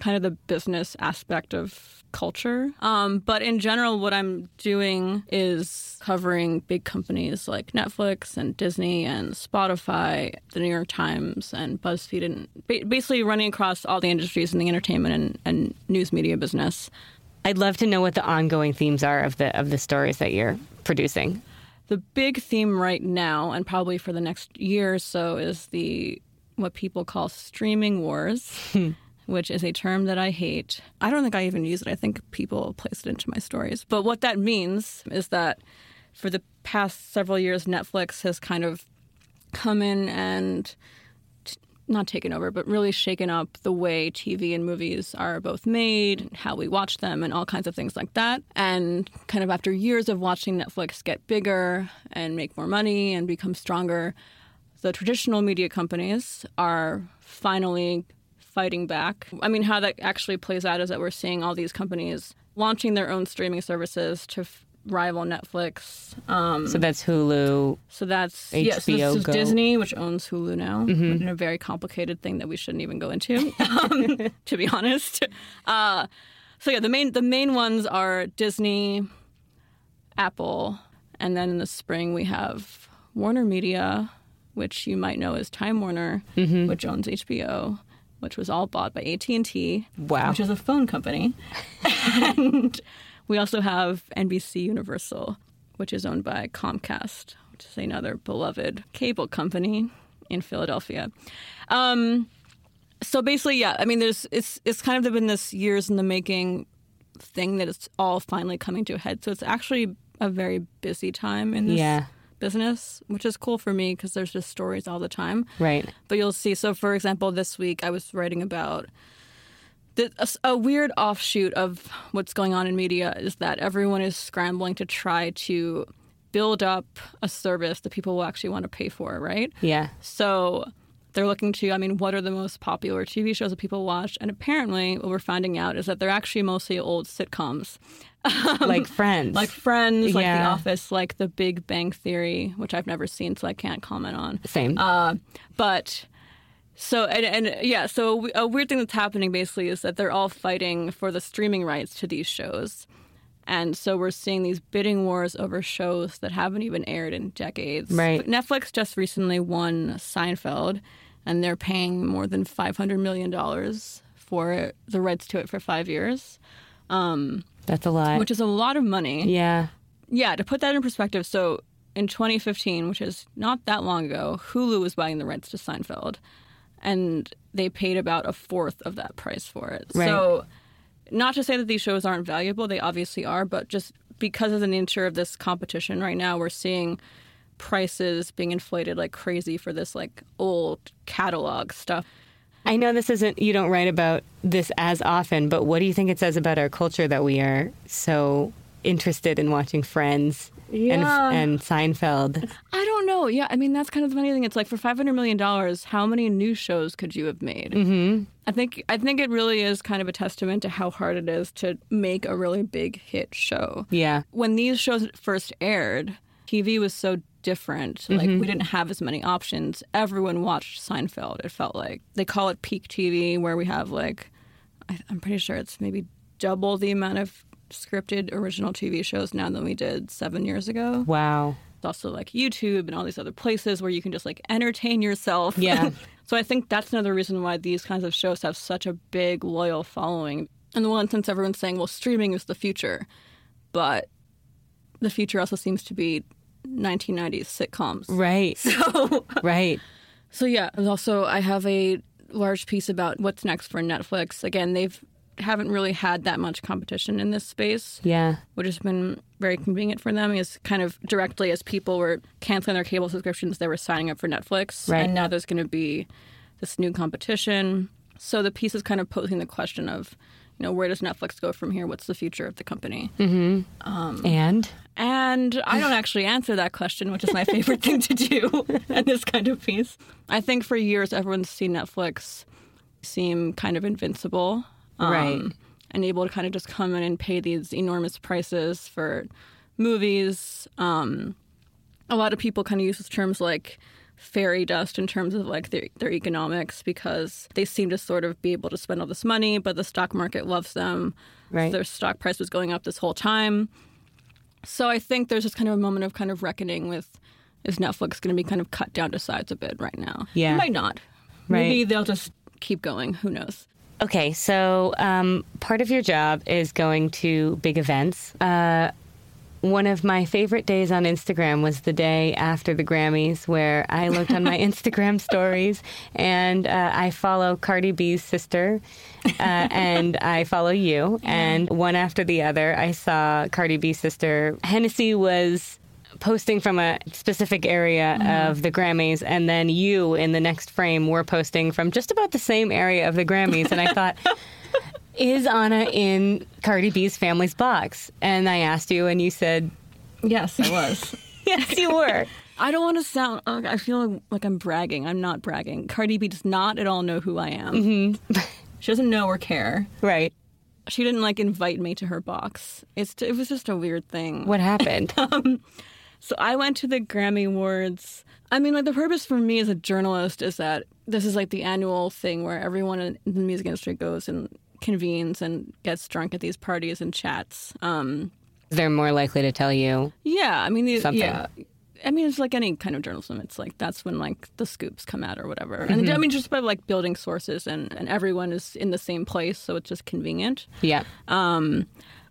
kind of the business aspect of culture. Um, but in general, what I'm doing is covering big companies like Netflix and Disney and Spotify, the New York Times and BuzzFeed, and ba- basically running across all the industries in the entertainment and, and news media business. I'd love to know what the ongoing themes are of the of the stories that you're producing. The big theme right now, and probably for the next year or so, is the what people call streaming wars, which is a term that I hate. I don't think I even use it. I think people place it into my stories. But what that means is that for the past several years, Netflix has kind of come in and t- not taken over, but really shaken up the way TV and movies are both made, how we watch them, and all kinds of things like that. And kind of after years of watching Netflix get bigger and make more money and become stronger, the traditional media companies are finally fighting back. I mean, how that actually plays out is that we're seeing all these companies launching their own streaming services to f- rival Netflix. Um, So that's Hulu. so that's HBO this is Go. Disney, which owns Hulu now, in a very complicated thing that we shouldn't even go into, um, to be honest. Uh, so yeah, the main the main ones are Disney, Apple, and then in the spring we have Warner Media, which you might know as Time Warner, which owns HBO, which was all bought by AT and T, Wow. which is a phone company, and we also have NBC Universal, which is owned by Comcast, which is another beloved cable company in Philadelphia. Um, so basically, yeah, I mean, there's it's it's kind of been this years in the making thing that it's all finally coming to a head. So it's actually a very busy time in this Yeah. Business, which is cool for me because there's just stories all the time. Right. But you'll see. So, for example, this week I was writing about the, a, a weird offshoot of what's going on in media is that everyone is scrambling to try to build up a service that people will actually want to pay for, right? Yeah. So they're looking to, I mean, what are the most popular TV shows that people watch? And apparently, what we're finding out is that they're actually mostly old sitcoms. Like Friends. Like Friends, like The Office, like The Big Bang Theory, which I've never seen, so I can't comment on. Same. Uh, but so and, and yeah, so a weird thing that's happening basically is that they're all fighting for the streaming rights to these shows. And so we're seeing these bidding wars over shows that haven't even aired in decades. Right. But Netflix just recently won Seinfeld, and they're paying more than five hundred million dollars for the rights to it for five years, that's a lot. which is a lot of money. yeah. Yeah, to put that in perspective, so in 2015, which is not that long ago, Hulu was buying the rights to Seinfeld, and they paid about a fourth of that price for it. Right. So, not to say that these shows aren't valuable, they obviously are, but just because of the nature of this competition right now, we're seeing prices being inflated like crazy for this like old catalog stuff. I know this isn't, you don't write about this as often, but what do you think it says about our culture that we are so interested in watching Friends Yeah. and, and Seinfeld? I don't know. Yeah, I mean that's kind of the funny thing. It's like for five hundred million dollars, how many new shows could you have made? Mm-hmm. I think I think it really is kind of a testament to how hard it is to make a really big hit show. Yeah. When these shows first aired, TV was so different. Like mm-hmm. we didn't have as many options. Everyone watched Seinfeld. It felt like they call it peak TV, where we have like I, I'm pretty sure it's maybe double the amount of scripted original TV shows now than we did seven years ago. Wow. It's also like YouTube and all these other places where you can just like entertain yourself. Yeah. so I think that's another reason why these kinds of shows have such a big loyal following. In the one sense, everyone's saying, well, streaming is the future, but the future also seems to be 1990s sitcoms. Right. So, right. so yeah. Also I have a large piece about what's next for Netflix. Again, they've haven't really had that much competition in this space. Yeah. which has been very convenient for them is kind of directly as people were canceling their cable subscriptions, they were signing up for Netflix. Right. And now there's going to be this new competition. So the piece is kind of posing the question of, you know, where does Netflix go from here? What's the future of the company? And And I don't actually answer that question, which is my favorite thing to do in this kind of piece. I think for years everyone's seen Netflix seem kind of invincible. um, Right. And able to kind of just come in and pay these enormous prices for movies. Um, a lot of people kind of use these terms like fairy dust in terms of like their, their economics because they seem to sort of be able to spend all this money, but the stock market loves them. Right. Their stock price was going up this whole time. So I think there's just kind of a moment of kind of reckoning with is Netflix going to be kind of cut down to size a bit right now? Yeah. It might not. Right. Maybe they'll just keep going. Who knows? Okay, so um, part of your job is going to big events. Uh, one of my favorite days on Instagram was the day after the Grammys, where I looked on my Instagram stories and uh, I follow Cardi B's sister uh, and I follow you. And one after the other, I saw Cardi B's sister. Hennessy was posting from a specific area of the Grammys, and then you in the next frame were posting from just about the same area of the Grammys. And I thought, is Anna in Cardi B's family's box? And I asked you, and you said, Yes, I was. yes, you were. I don't want to sound. uh, I feel like I'm bragging. I'm not bragging. Cardi B does not at all know who I am. Mm-hmm. she doesn't know or care. right. She didn't like invite me to her box. It's it was just a weird thing. What happened? So I went to the Grammy Awards. I mean, like the purpose for me as a journalist is that this is like the annual thing where everyone in the music industry goes and convenes and gets drunk at these parties and chats. Um, They're more likely to tell you. yeah, I mean, the, Something. yeah. I mean, it's like any kind of journalism. It's like that's when like the scoops come out or whatever. And I mean, just by like building sources and, and everyone is in the same place, so it's just convenient. Yeah. Um,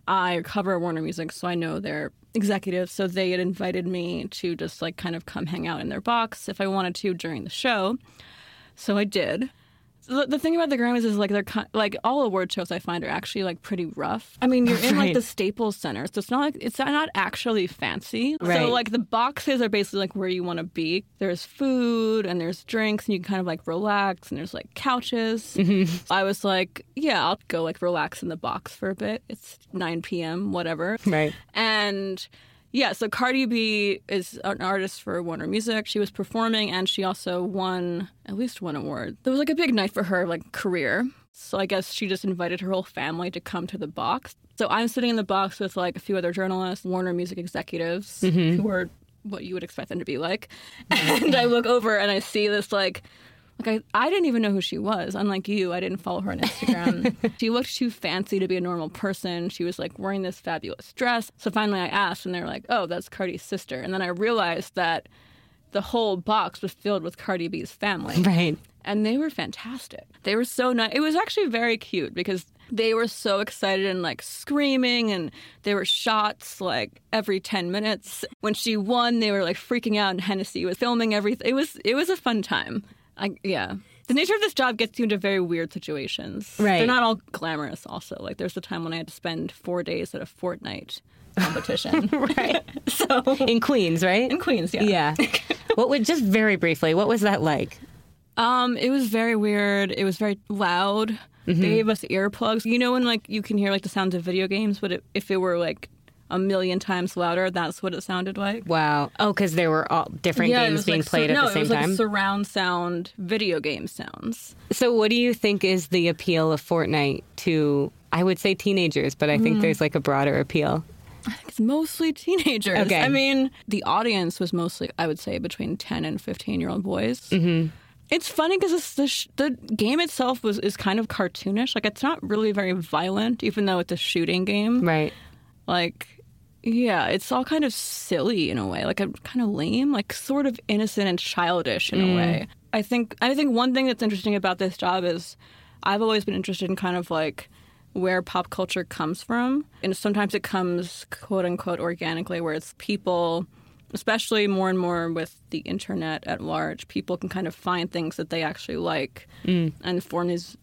I cover Warner Music, so I know their executives. So they had invited me to just like kind of come hang out in their box if I wanted to during the show. So I did. The, the thing about the Grammys is like they're ki- like all award shows I find are actually like pretty rough. I mean, you're in like the Staples Center, so it's not like it's not actually fancy. Right. So like the boxes are basically like where you want to be. There's food and there's drinks, and you can kind of like relax. And there's like couches. Mm-hmm. I was like, yeah, I'll go like relax in the box for a bit. It's 9 p.m. Whatever. Right. And yeah, so Cardi B is an artist for Warner Music. She was performing and she also won at least one award. There was like a big night for her like career. So I guess she just invited her whole family to come to the box. So I'm sitting in the box with like a few other journalists, Warner Music executives mm-hmm. who are what you would expect them to be like. And I look over and I see this like like I, I didn't even know who she was. Unlike you, I didn't follow her on Instagram. she looked too fancy to be a normal person. She was like wearing this fabulous dress. So finally I asked and they're like, "Oh, that's Cardi's sister." And then I realized that the whole box was filled with Cardi B's family. Right. And they were fantastic. They were so nice. It was actually very cute because they were so excited and like screaming and there were shots like every 10 minutes. When she won, they were like freaking out and Hennessy was filming everything. It was it was a fun time. I, yeah. The nature of this job gets you into very weird situations. Right. They're not all glamorous also. Like there's a time when I had to spend 4 days at a fortnight competition. Right. so In Queens, right? in Queens, yeah. Yeah. what would just very briefly, what was that like? Um, it was very weird. It was very loud. They gave us earplugs. You know when like you can hear like the sounds of video games, but it, if it were like a million times louder, that's what it sounded like. Wow. Oh, because there were all different it games being like played sur- at no, the same it was time. like surround sound video game sounds. so, what do you think is the appeal of Fortnite to, I would say teenagers, but I Mm. think there's like a broader appeal. I think it's mostly teenagers. Okay. I mean, the audience was mostly, I would say, between ten and fifteen year old boys. Mm-hmm. It's funny because the sh- the game itself was is kind of cartoonish. Like it's not really very violent, even though it's a shooting game. Right. like yeah it's all kind of silly in a way like kind of lame like sort of innocent and childish in a mm. way i think i think one thing that's interesting about this job is i've always been interested in kind of like where pop culture comes from and sometimes it comes quote unquote organically where it's people especially more and more with the internet at large people can kind of find things that they actually like mm. and form these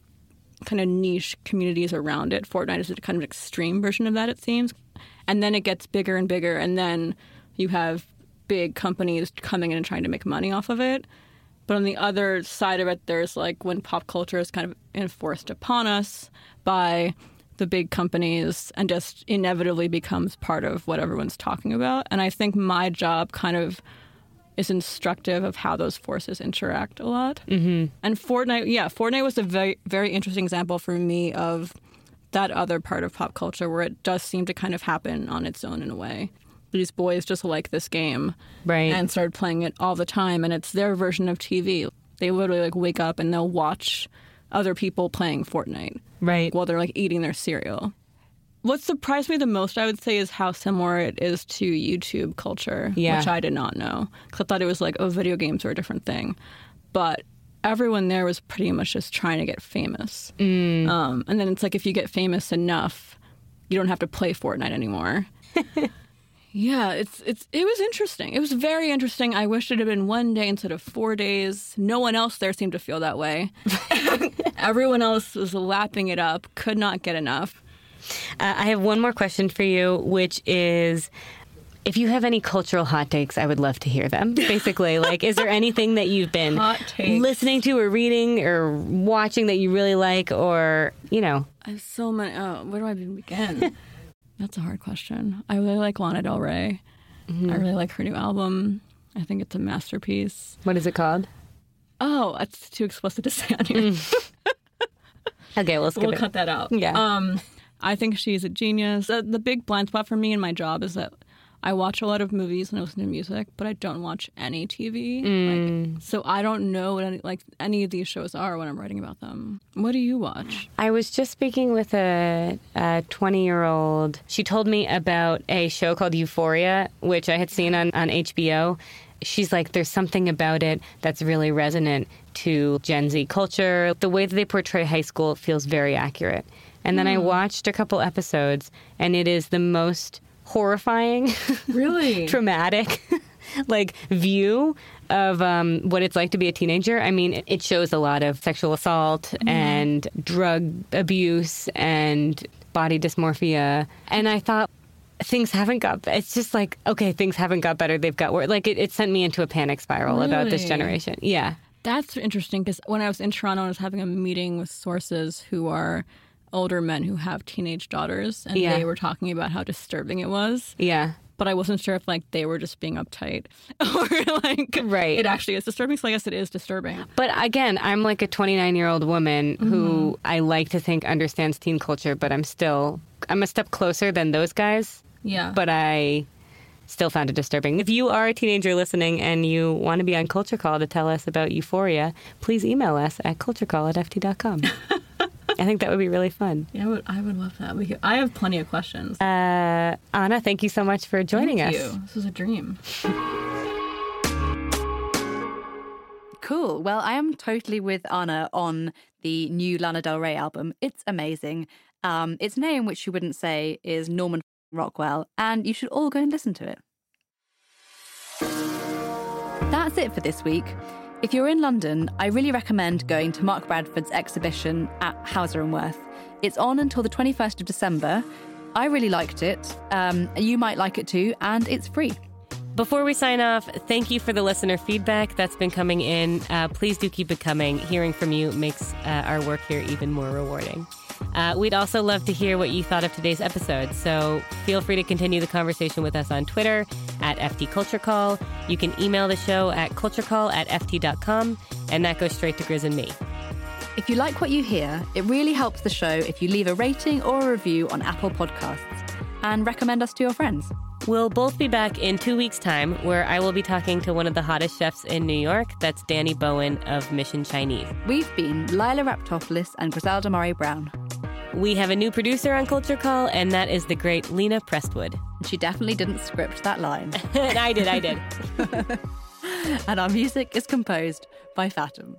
kind of niche communities around it. Fortnite is a kind of extreme version of that, it seems. And then it gets bigger and bigger, and then you have big companies coming in and trying to make money off of it. But on the other side of it, there's like when pop culture is kind of enforced upon us by the big companies and just inevitably becomes part of what everyone's talking about. And I think my job kind of is instructive of how those forces interact a lot. Mm-hmm. And Fortnite, yeah, Fortnite was a very, very interesting example for me of that other part of pop culture where it does seem to kind of happen on its own in a way. These boys just like this game, Right. And started playing it all the time, and it's their version of TV. They literally like wake up and they'll watch other people playing Fortnite Right. while they're like eating their cereal. What surprised me the most, I would say, is how similar it is to YouTube culture, Yeah. which I did not know. Because I thought it was like, oh, video games are a different thing. But everyone there was pretty much just trying to get famous. Um, and then it's like, if you get famous enough, you don't have to play Fortnite anymore. yeah, it's it's it was interesting. It was very interesting. I wish it had been one day instead of four days. No one else there seemed to feel that way. Everyone else was lapping it up, could not get enough. Uh, I have one more question for you, which is if you have any cultural hot takes, I would love to hear them. Basically, like, is there anything that you've been listening to or reading or watching that you really like, or, you know, I have so many. Oh, where do I even begin? That's a hard question. I really like Lana Del Rey. I really like her new album. I think it's a masterpiece. what is it called? Oh, it's too explicit to say on here. Okay, we'll we'll cut that out. Yeah. Um, I think she's a genius. The, the big blind spot for me in my job is that I watch a lot of movies and I listen to music, but I don't watch any TV. Mm. Like, so I don't know what any, like any of these shows are when I'm writing about them. What do you watch? I was just speaking with a 20 year old. She told me about a show called Euphoria, which I had seen on, on HBO. She's like, there's something about it that's really resonant to Gen Z culture. The way that they portray high school feels very accurate. And then I watched a couple episodes, and it is the most horrifying, Really? traumatic, like view of um, what it's like to be a teenager. I mean, it- shows a lot of sexual assault and drug abuse and body dysmorphia. And I thought things haven't got. It's just like okay, things haven't got better. They've got worse. Like it, it sent me into a panic spiral about this generation. Yeah. That's interesting because when I was in Toronto, and I was having a meeting with sources who are older men who have teenage daughters, and Yeah. they were talking about how disturbing it was. Yeah. But I wasn't sure if like they were just being uptight or like Right. it actually is disturbing. So I guess it is disturbing. But again, I'm like a 29 year old woman who mm-hmm. I like to think understands teen culture, but I'm still I'm a step closer than those guys. Yeah. But I still found it disturbing. If you are a teenager listening and you want to be on Culture Call to tell us about Euphoria, please email us at culturecall at ft.com. I think that would be really fun. yeah, I would, I would love that. We could, I have plenty of questions. Uh, Anna, thank you so much for joining Thank us. you. This was a dream. Cool. Well, I am totally with Anna on the new Lana Del Rey album. It's amazing. Um, its name, which you wouldn't say, is Norman Rockwell, and you should all go and listen to it. That's it for this week. If you're in London, I really recommend going to Mark Bradford's exhibition at Hauser and Wirth. It's on until the 21st of December. I really liked it. Um, you might like it too, and it's free. Before we sign off, thank you for the listener feedback that's been coming in. Uh, please do keep it coming. Hearing from you makes uh, our work here even more rewarding. Uh, we'd also love to hear what you thought of today's episode, so feel free to continue the conversation with us on Twitter at FT Culture Call. You can email the show at culturecall at ft.com, and that goes straight to Grizz and me. If you like what you hear, it really helps the show if you leave a rating or a review on Apple Podcasts and recommend us to your friends. We'll both be back in two weeks' time, where I will be talking to one of the hottest chefs in New York. That's Danny Bowien of Mission Chinese. We've been Lilah Raptopoulos and Griselda Murray Brown. We have a new producer on Culture Call, and that is the great Lena Prestwood. She definitely didn't script that line. I did, I did. and our music is composed by Fatum.